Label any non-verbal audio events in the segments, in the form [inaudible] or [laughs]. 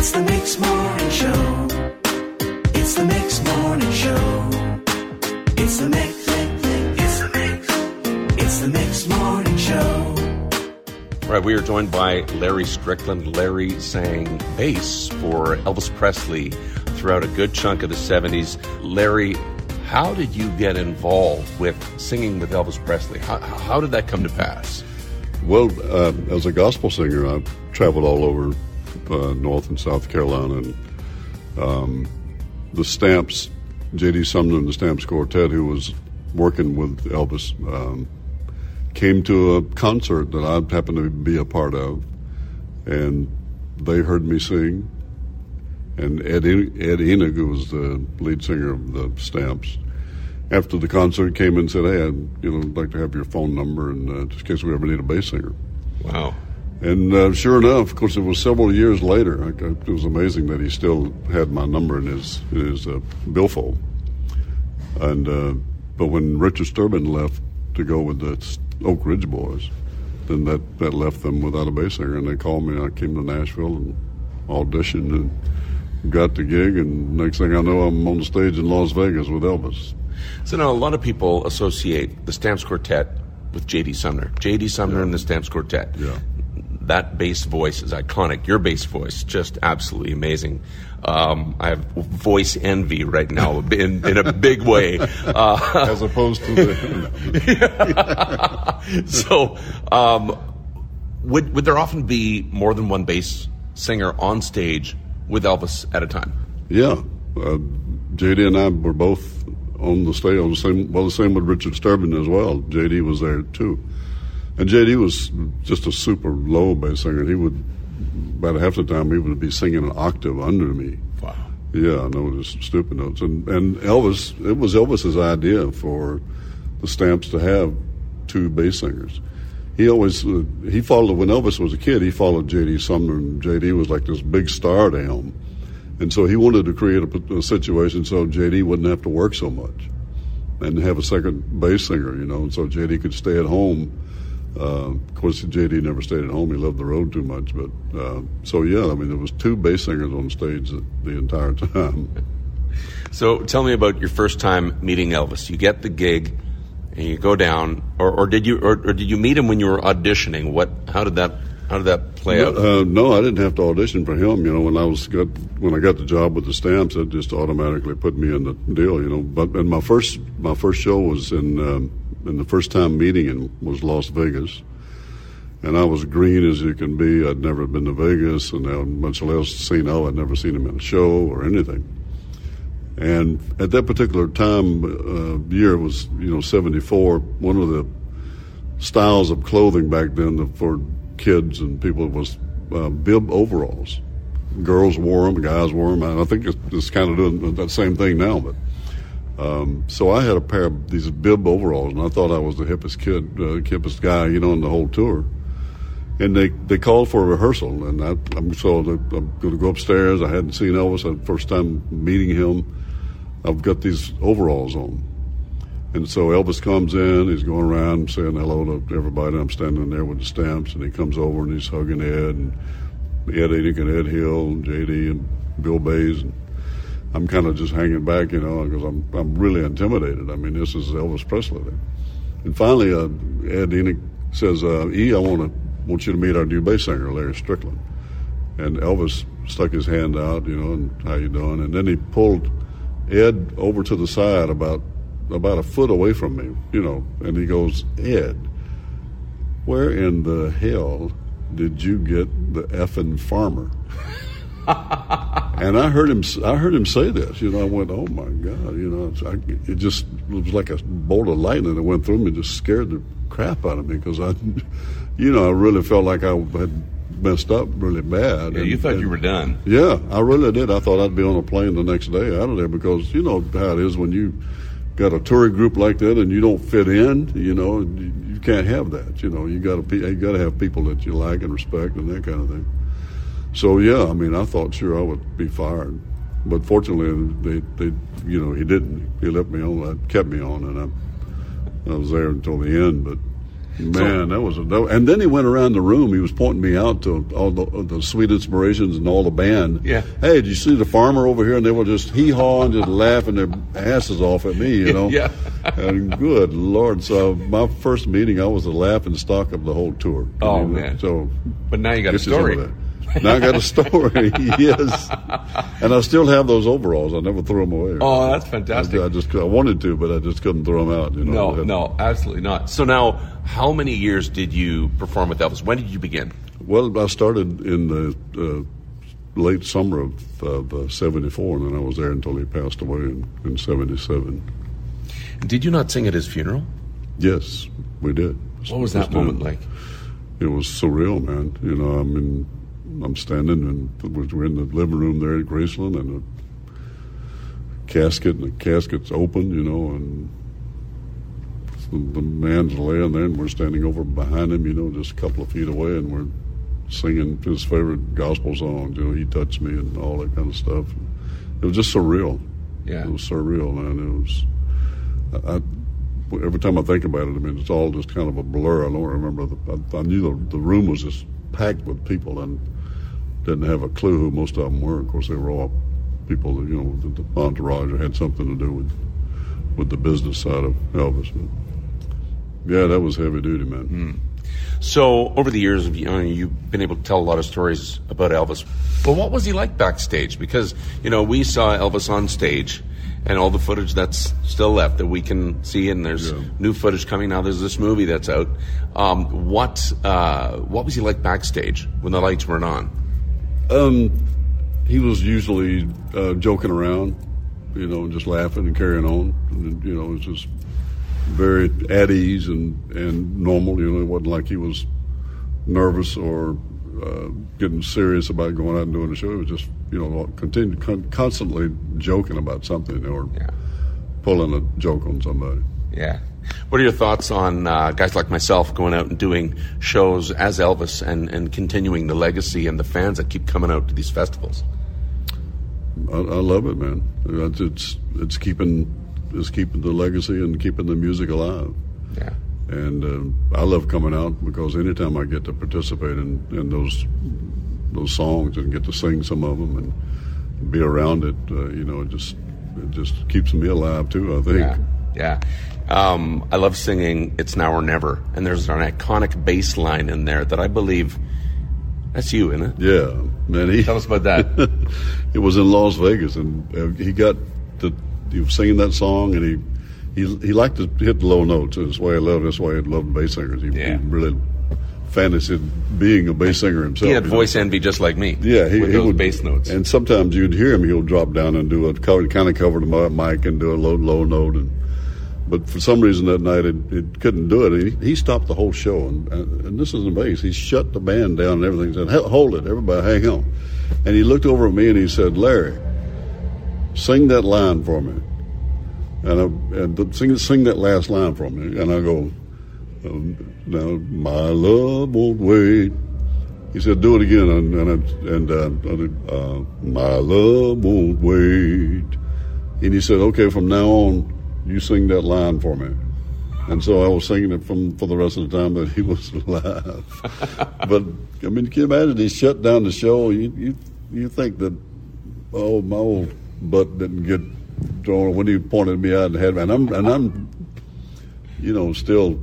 It's the Mix Morning Show. It's the Mix Morning Show. It's the Mix. It's the Mix. It's the Mix Morning Show. All right, we are joined by Larry Strickland. Larry sang bass for Elvis Presley throughout a good chunk of the 70s. Larry, how did you get involved with singing with Elvis Presley? How, how did that come to pass? Well, uh, as a gospel singer, I've traveled all over uh, North and South Carolina, and um, the Stamps, J.D. Sumner and the Stamps Quartet, who was working with Elvis, um, came to a concert that I happened to be a part of, and they heard me sing. And Ed, Ed Enis, who was the lead singer of the Stamps, after the concert came and said, "Hey, I'd you know like to have your phone number, and uh, just in case we ever need a bass singer." Wow. And uh, sure enough, of course, it was several years later. I, it was amazing that he still had my number in his in his uh, billfold. And uh, but when Richard Sterban left to go with the Oak Ridge Boys, then that, that left them without a bass singer. And they called me. I came to Nashville and auditioned and got the gig. And next thing I know, I'm on the stage in Las Vegas with Elvis. So now a lot of people associate the Stamps Quartet with J.D. Sumner. J.D. Sumner and the Stamps Quartet. Yeah. That bass voice is iconic. Your bass voice, just absolutely amazing. Um, I have voice envy right now [laughs] in, in a big way. Uh, As opposed to the. [laughs] so, um, would would there often be more than one bass singer on stage with Elvis at a time? Yeah, uh, JD and I were both on the stage. On the same, well, the same with Richard Sterban as well. JD was there too, and JD was just a super low bass singer. He would about half the time he would be singing an octave under me. Wow. Yeah, I know, just stupid notes. And and Elvis, it was Elvis's idea for the Stamps to have two bass singers. He always uh, he followed when Elvis was a kid. He followed J.D. Sumner, and J.D. was like this big star to him, and so he wanted to create a, a situation so J.D. wouldn't have to work so much, and have a second bass singer, you know, and so J.D. could stay at home. Uh, of course, J.D. never stayed at home. He loved the road too much, but uh, so yeah, I mean, there was two bass singers on stage the, the entire time. [laughs] So tell me about your first time meeting Elvis. You get the gig, and you go down, or, or did you, or, or did you meet him when you were auditioning? What? How did that? How did that play out? Uh, no, I didn't have to audition for him. You know, when I was got when I got the job with the Stamps, it just automatically put me in the deal. You know, but and my first my first show was in um, in the first time meeting him was Las Vegas, and I was green as you can be. I'd never been to Vegas, and much less seen. Oh, I'd never seen him in a show or anything. And at that particular time, uh, year was you know '74. One of the styles of clothing back then for kids and people was uh, bib overalls. Girls wore them, guys wore them. And I think it's, it's kind of doing that same thing now. But um, so I had a pair of these bib overalls, and I thought I was the hippest kid, uh, hippest guy, you know, in the whole tour. And they, they called for a rehearsal, and I, I'm so I'm going to go upstairs. I hadn't seen Elvis. the first time meeting him. I've got these overalls on. And so Elvis comes in, he's going around saying hello to everybody. I'm standing there with the stamps, and he comes over and he's hugging Ed and Ed Enis and Ed Hill and JD and Bill Baize. And I'm kind of just hanging back, you know, because I'm I'm really intimidated. I mean, this is Elvis Presley. And finally, uh, Ed Enis says, uh, "E, I want to want you to meet our new bass singer, Larry Strickland." And Elvis stuck his hand out, you know, and how you doing? And then he pulled Ed over to the side about about a foot away from me, you know, and he goes, Ed, where in the hell did you get the effing farmer? [laughs] and I heard him. I heard him say this. You know, I went, "Oh my God!" You know, it's, I, it just it was like a bolt of lightning that went through me. Just scared the crap out of me because I, [laughs] you know, I really felt like I had messed up really bad. Yeah, you thought and- you were done. yeah, I really did. I thought I'd be on a plane the next day out of there because you know how it is when you got a touring group like that and you don't fit in. You know, you, you can't have that. You know, you got to you got to have people that you like and respect and that kind of thing. So yeah, I mean, I thought sure I would be fired, but fortunately they they you know he didn't. He left me on. that Kept me on, and I I was there until the end. But Man, that was a that, and then he went around the room. He was pointing me out to all the, the sweet inspirations and all the band. Yeah. Hey, did you see the farmer over here? And they were just hee hawing, just laughing their asses off at me. You [laughs] know. Yeah. and good lord, so my first meeting, I was the laughing stock of the whole tour. Oh, You know, man. So But now you got a this is all story. [laughs] Now I got a story. [laughs] yes, and I still have those overalls. I never threw them away. Oh, that's fantastic. I just I wanted to, but I just couldn't throw them out. You know. No, no, absolutely not. So now, how many years did you perform with Elvis? When did you begin? Well, I started in the uh, late summer of, of uh, 74, and then I was there until he passed away in, in 77. Did you not sing at his funeral? Yes, we did. What was that uh, moment like? It was surreal, man. You know, I mean, I'm standing and we're in the living room there at Graceland, and a casket, and the casket's open, you know, and the, the man's laying there, and we're standing over behind him, you know, just a couple of feet away, and we're singing his favorite gospel songs. You know, he touched me and all that kind of stuff. It was just surreal. Yeah. It was surreal, man. It was. I, I, every time I think about it, I mean, it's all just kind of a blur. I don't remember. The, I, I knew the, the room was just packed with people and didn't have a clue who most of them were. Of course, they were all people that, you know, the, the entourage had something to do with with the business side of Elvis. Yeah, that was heavy duty, man. So, over the years, you know, you've been able to tell a lot of stories about Elvis. But what was he like backstage? Because, you know, we saw Elvis on stage and all the footage that's still left that we can see, and there's Yeah. new footage coming now. There's this movie that's out. Um, what, uh, what was he like backstage when the lights weren't on? Um, he was usually uh, joking around, you know, just laughing and carrying on. And, you know, it was just very at ease and, and normal. You know, it wasn't like he was nervous or uh, getting serious about going out and doing a show. It was just, you know, continue, con- constantly joking about something or Yeah. pulling a joke on somebody. Yeah. What are your thoughts on uh, guys like myself going out and doing shows as Elvis and, and continuing the legacy and the fans that keep coming out to these festivals? I, I love it, man. It's, it's keeping it's keeping the legacy and keeping the music alive. Yeah. and uh, I love coming out because anytime I get to participate in, in those those songs and get to sing some of them and be around it, uh, you know, it just it just keeps me alive too. I think. Yeah, yeah. Um, I love singing "It's Now or Never," and there's an iconic bass line in there that I believe that's you, isn't it? Yeah, man. He Tell us about that. [laughs] it was in Las Vegas, and uh, he got the he was singing that song, and he he he liked to hit the low notes. That's why I love. That's why I love bass singers. He, Yeah. he really fancied being a bass singer himself. he had you know. voice envy just like me. Yeah, he, with he would bass notes. and sometimes you'd hear him. He'll drop down and do a cover, kind of cover the mic and do a low low note. And but for some reason that night it, it couldn't do it. He, he stopped the whole show, and, and and this is the bass. He shut the band down and everything. Said, "Hold it, everybody, hang on." And he looked over at me and he said, "Larry, sing that line for me." And I, and sing sing that last line for me. And I go, um, "Now my love won't wait." He said, "Do it again," and and, and uh, uh, my love won't wait. And he said, "Okay, from now on, you sing that line for me." And so I was singing it from for the rest of the time that he [laughs] was alive. but I mean, can you imagine? He shut down the show. You you you think that? Oh, my old butt didn't get thrown when he pointed me out and had, and I'm and I'm, you know, still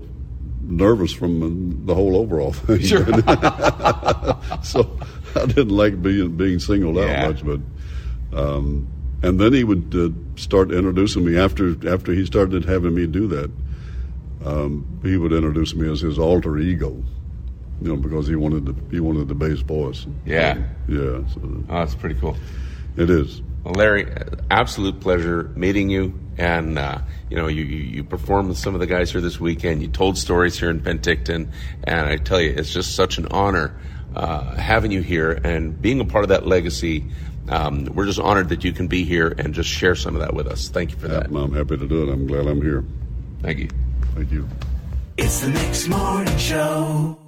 nervous from the whole overall thing. Sure. [laughs] so I didn't like being being singled out much, but um, and then he would uh, start introducing me after after he started having me do that. Um, he would introduce me as his alter ego, you know, because he wanted the he wanted the bass voice. Yeah. yeah. So oh, that's pretty cool. it is. Well, Larry, absolute pleasure meeting you. And uh, you know, you, you you performed with some of the guys here this weekend. You told stories here in Penticton, and I tell you, it's just such an honor uh, having you here and being a part of that legacy. Um, we're just honored that you can be here and just share some of that with us. Thank you for that. I'm happy to do it. I'm glad I'm here. Thank you. Thank you. It's the Mix Morning Show.